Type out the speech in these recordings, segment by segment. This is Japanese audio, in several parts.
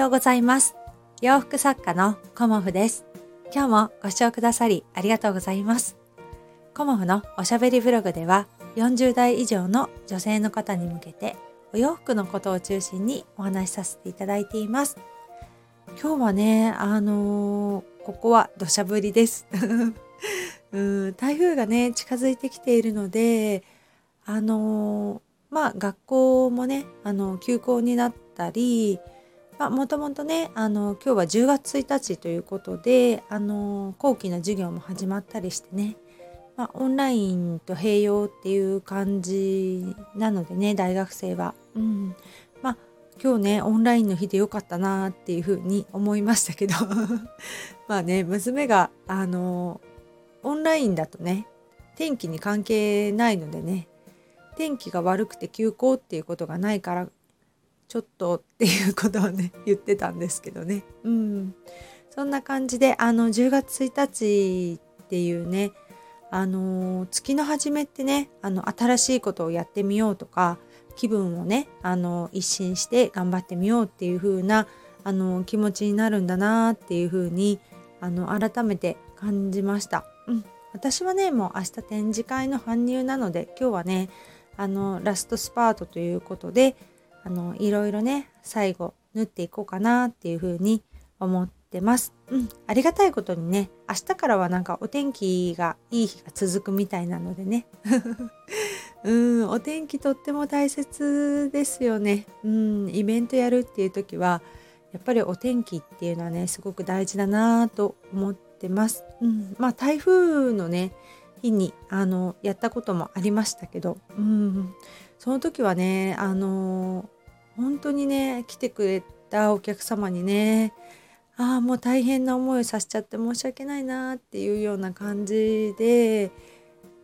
ようございます。洋服作家のコモフです。今日もご視聴くださりありがとうございます。コモフのおしゃべりブログでは40代以上の女性の方に向けてお洋服のことを中心にお話しさせていただいています。今日はね、あのーここは土砂降りです。うん台風がね、近づいてきているので、あのーまあ学校もね、あの休校になったり、まあもともとね、あの今日は10月1日ということで、あの後期の授業も始まったりしてね、まあ、オンラインと併用っていう感じなのでね、大学生は。うん。まあ今日ね、オンラインの日でよかったなっていうふうに思いましたけど、まあね、娘が、あのオンラインだとね、天気に関係ないのでね、天気が悪くて休校っていうことがないからちょっとっていうことをね言ってたんですけどね。うん。そんな感じであの10月1日っていうねあの月の初めってねあの新しいことをやってみようとか気分をねあの一新して頑張ってみようっていう風なあの気持ちになるんだなっていう風にあの改めて感じました。うん。私はねもう明日展示会の搬入なので今日はねあのラストスパートということであのいろいろね最後縫っていこうかなっていう風に思ってます。うん、ありがたいことにね明日からはなんかお天気がいい日が続くみたいなのでね。うん。お天気とっても大切ですよね。うん。イベントやるっていう時はやっぱりお天気っていうのはねすごく大事だなと思ってます。うん、まあ台風のね日にあのやったこともありましたけど、うん、その時はねあの本当にね来てくれたお客様にねああもう大変な思いをさせちゃって申し訳ないなっていうような感じでっ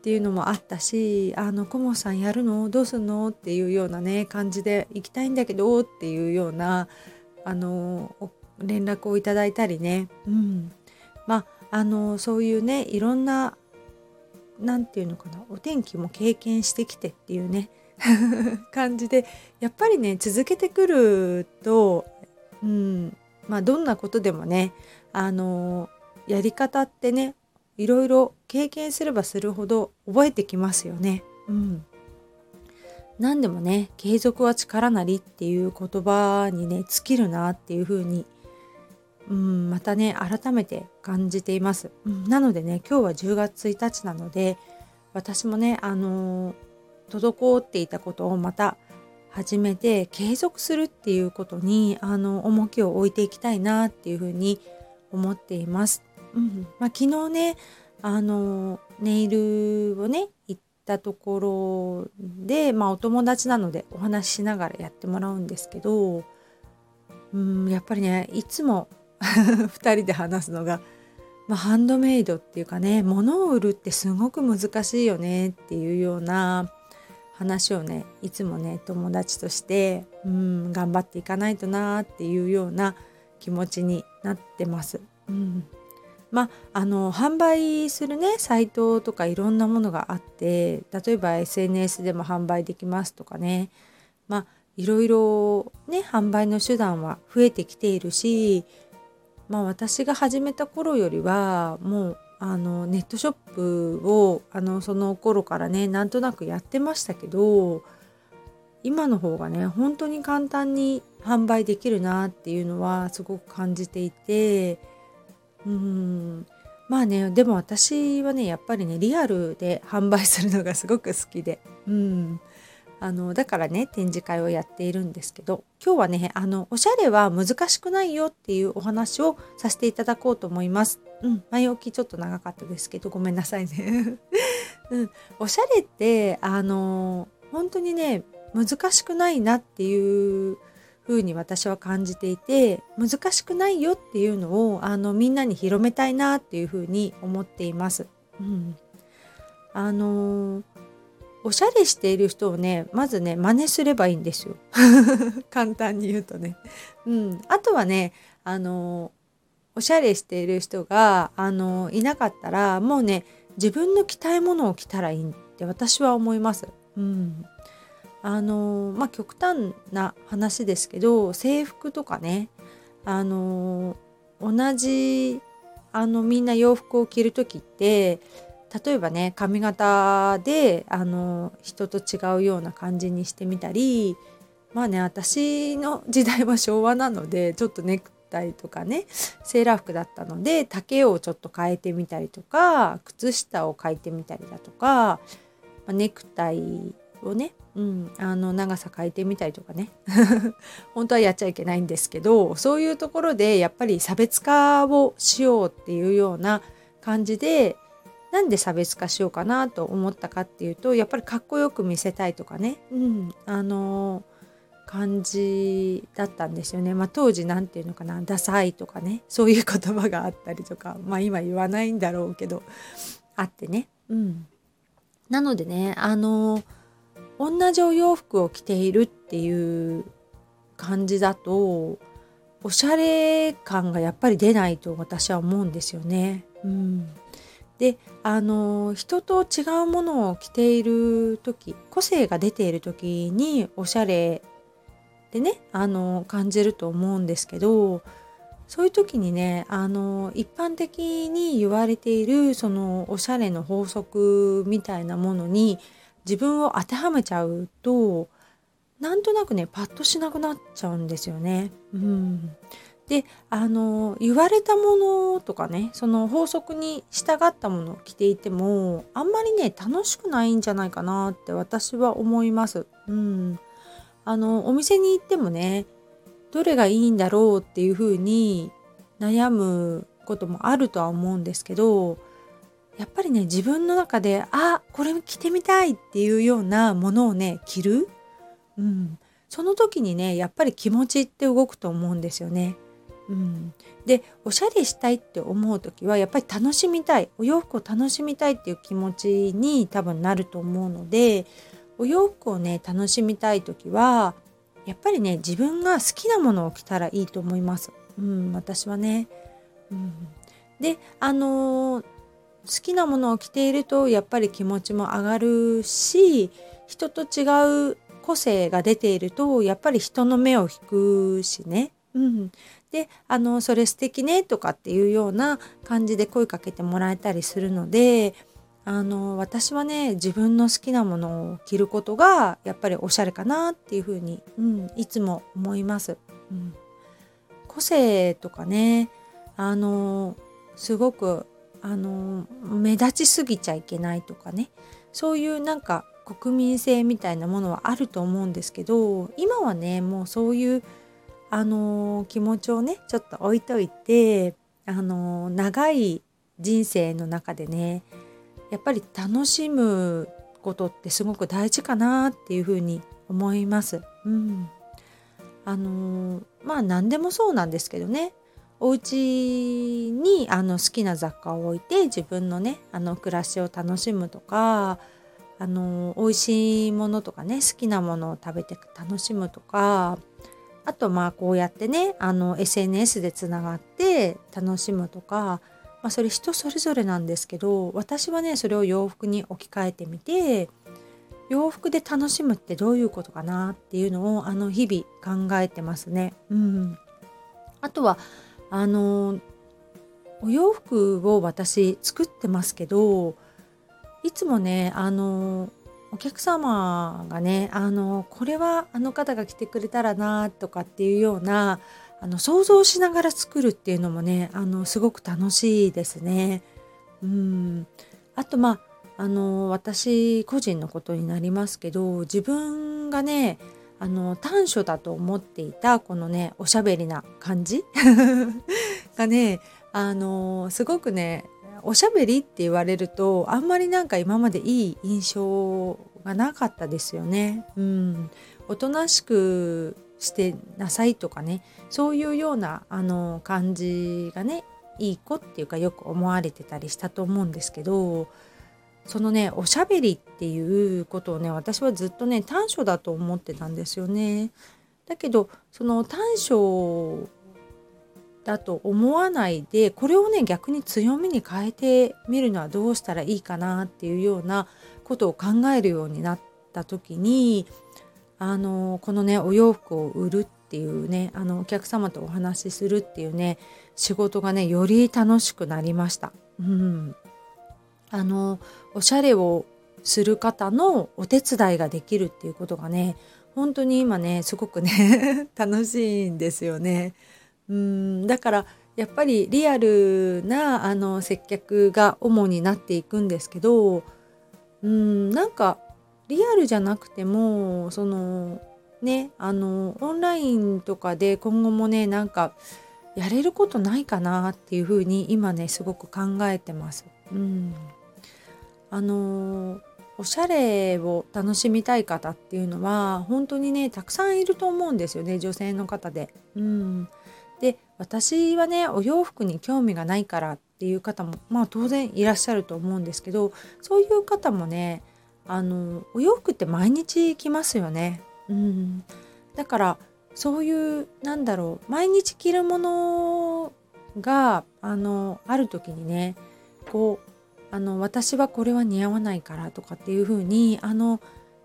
ていうのもあったし「あのコモさんやるの？どうすんの?」っていうようなね感じで行きたいんだけどっていうようなあの連絡をいただいたりね、うん、まああのそういうねいろんな何て言うのかなお天気も経験してきてっていうね 感じでやっぱりね続けてくると、うんまあ、どんなことでもねあのやり方ってねいろいろ経験すればするほど覚えてきますよね。うん何でもね継続は力なりっていう言葉にね尽きるなっていう風にうんまたね改めて感じています、なのでね今日は10月1日なので私もねあの滞っていたことをまた始めて継続するっていうことにあの重きを置いていきたいなっていうふうに思っています。うんまあ、昨日ねあのネイルをね行ったところで、まあ、お友達なのでお話ししながらやってもらうんですけどうんやっぱりねいつも 2人で話すのが、まあ、ハンドメイドっていうかね物を売るってすごく難しいよねっていうような話をねいつもね友達としてうん頑張っていかないとなっていうような気持ちになってます。うんまあ、あの販売するねサイトとかいろんなものがあって例えば SNS でも販売できますとかねまあいろいろね販売の手段は増えてきているしまあ私が始めた頃よりはもうあのネットショップをあのその頃からねなんとなくやってましたけど今の方がね本当に簡単に販売できるなっていうのはすごく感じていてうんまあねでも私はねやっぱりねリアルで販売するのがすごく好きでうんあのだからね展示会をやっているんですけど今日はねあのおしゃれは難しくないよっていうお話をさせていただこうと思います。うん前置きちょっと長かったですけどごめんなさいね。うん、おしゃれってあの本当にね難しくないなっていう風に私は感じていて難しくないよっていうのをあのみんなに広めたいなっていう風に思っています。うん、あのおしゃれしている人をねまずね真似すればいいんですよ 簡単に言うとね。うん、あとはねあのおしゃれしている人があのいなかったらもうね自分の着たいものを着たらいいって私は思います。うん、あのまあ極端な話ですけど制服とかねあの同じあのみんな洋服を着る時って例えばね髪型であの人と違うような感じにしてみたりまあね私の時代は昭和なのでちょっとネクタイとかねセーラー服だったので丈をちょっと変えてみたりとか靴下を変えてみたりだとか、ま、ネクタイをね、うん、あの長さ変えてみたりとかね。本当はやっちゃいけないんですけどそういうところでやっぱり差別化をしようっていうような感じでなんで差別化しようかなと思ったかっていうとやっぱりかっこよく見せたいとかね、うん、あの感じだったんですよね。まあ、当時何て言うのかなダサいとかねそういう言葉があったりとか まあ今言わないんだろうけどあってね。うん、なのでねあの同じお洋服を着ているっていう感じだとおしゃれ感がやっぱり出ないと私は思うんですよね。うん、であの人と違うものを着ている時個性が出ている時におしゃれでねあの感じると思うんですけどそういう時にねあの一般的に言われているそのおしゃれの法則みたいなものに自分を当てはめちゃうとなんとなくねパッとしなくなっちゃうんですよね。うん、であの言われたものとかねその法則に従ったものを着ていてもあんまりね楽しくないんじゃないかなって私は思います。うん、あのお店に行ってもねどれがいいんだろうっていうふうに悩むこともあるとは思うんですけどやっぱりね自分の中であこれ着てみたいっていうようなものをね着る、うん、その時にねやっぱり気持ちって動くと思うんですよね。うん、でおしゃれしたいって思う時はやっぱり楽しみたいお洋服を楽しみたいっていう気持ちに多分なると思うのでお洋服をね楽しみたい時はやっぱりね自分が好きなものを着たらいいと思います。うん、私はね。うん、であのー好きなものを着ているとやっぱり気持ちも上がるし人と違う個性が出ているとやっぱり人の目を引くしね。うん、であの「それ素敵ね」とかっていうような感じで声かけてもらえたりするのであの私はね自分の好きなものを着ることがやっぱりおしゃれかなっていうふうに、うん、いつも思います。うん、個性とかねあのすごくあの目立ちすぎちゃいけないとかねそういうなんか国民性みたいなものはあると思うんですけど今はねもうそういうあの気持ちをねちょっと置いといてあの長い人生の中でねやっぱり楽しむことってすごく大事かなっていうふうに思います。うん、あのまあ何でもそうなんですけどねお家にあの好きな雑貨を置いて自分のねあの暮らしを楽しむとかあの美味しいものとかね好きなものを食べて楽しむとかあとまあこうやってねあの SNS でつながって楽しむとか、まあ、それ人それぞれなんですけど私はねそれを洋服に置き換えてみて洋服で楽しむってどういうことかなっていうのをあの日々考えてますね。うん、あとはあのお洋服を私作ってますけどいつもねあのお客様がねあのこれはあの方が来てくれたらなとかっていうようなあの想像しながら作るっていうのもねあのすごく楽しいですね。うんあとまああの私個人のことになりますけど自分がねあの短所だと思っていたこのねおしゃべりな感じ がねあのすごくねおしゃべりって言われるとあんまりなんか今までいい印象がなかったですよね。うん、おとなしくしてなさいとかねそういうようなあの感じがねいい子っていうかよく思われてたりしたと思うんですけどそのねおしゃべりっていうことをね私はずっとね短所だと思ってたんですよね。だけどその短所だと思わないでこれをね逆に強みに変えてみるのはどうしたらいいかなっていうようなことを考えるようになった時にあのこのねお洋服を売るっていうねあのお客様とお話しするっていうね仕事がねより楽しくなりました。うん、あのおしゃれをする方のお手伝いができるっていうことがね本当に今ねすごくね 楽しいんですよね。うんだからやっぱりリアルなあの接客が主になっていくんですけどうんなんかリアルじゃなくてもそのねあのオンラインとかで今後もねなんかやれることないかなっていうふうに今ねすごく考えてます。うん、あのおしゃれを楽しみたい方っていうのは本当にねたくさんいると思うんですよね女性の方で。うん、で私はねお洋服に興味がないからっていう方もまあ当然いらっしゃると思うんですけどそういう方もねあのお洋服って毎日着ますよね。うん、だからそういうなんだろう毎日着るものがあのある時にねこうあの私はこれは似合わないからとかっていう風にあの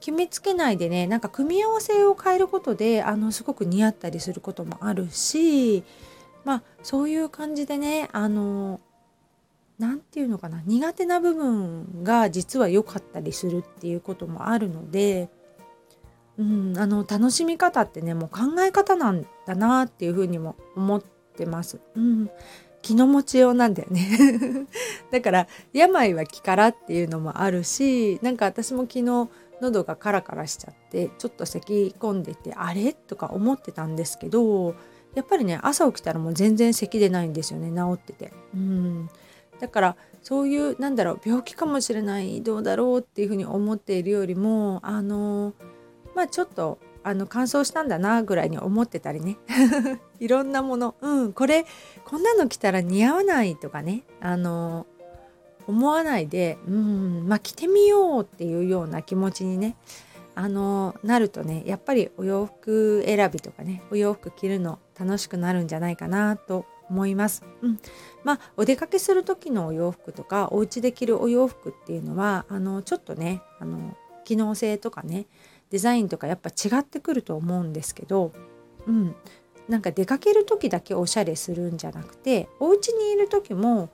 決めつけないでねなんか組み合わせを変えることであのすごく似合ったりすることもあるしまあそういう感じでねあの何て言うのかな苦手な部分が実は良かったりするっていうこともあるので、うん、あの楽しみ方ってねもう考え方なんだなっていうふうにも思ってます。うん、気の持ちようなんだよね だから病は気からっていうのもあるしなんか私も昨日喉がカラカラしちゃってちょっと咳き込んでてあれとか思ってたんですけどやっぱりね朝起きたらもう全然咳でないんですよね治ってて。うんだからそういうなんだろう病気かもしれないどうだろうっていうふうに思っているよりもあのまあちょっとあの乾燥したんだなぐらいに思ってたりね。いろんなもの。うんこれこんなの着たら似合わないとかね。あの思わないでうんまあ着てみようっていうような気持ちにねあのなるとねやっぱりお洋服選びとかねお洋服着るの楽しくなるんじゃないかなと思います。うん、まあお出かけする時のお洋服とかお家で着るお洋服っていうのはあのちょっとねあの機能性とかねデザインとかやっぱ違ってくると思うんですけど、うん、なんか出かける時だけおしゃれするんじゃなくてお家にいる時も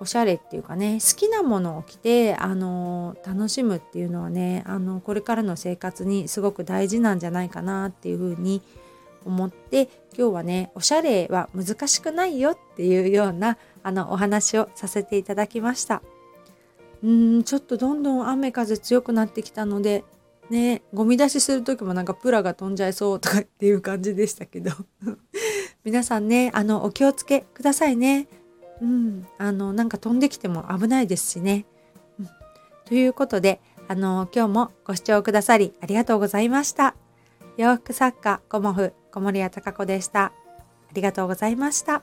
おしゃれっていうかね好きなものを着てあの楽しむっていうのはねあのこれからの生活にすごく大事なんじゃないかなっていうふうに思って今日はねおしゃれは難しくないよっていうようなあのお話をさせていただきました。うんちょっとどんどん雨風強くなってきたのでねゴミ出しする時もなんかプラが飛んじゃいそうとかっていう感じでしたけど。皆さんねあのお気をつけくださいね。うんあのなんか飛んできても危ないですしね、うん、ということであの今日もご視聴くださりありがとうございました。洋服作家コモフ小森屋隆子でした。ありがとうございました。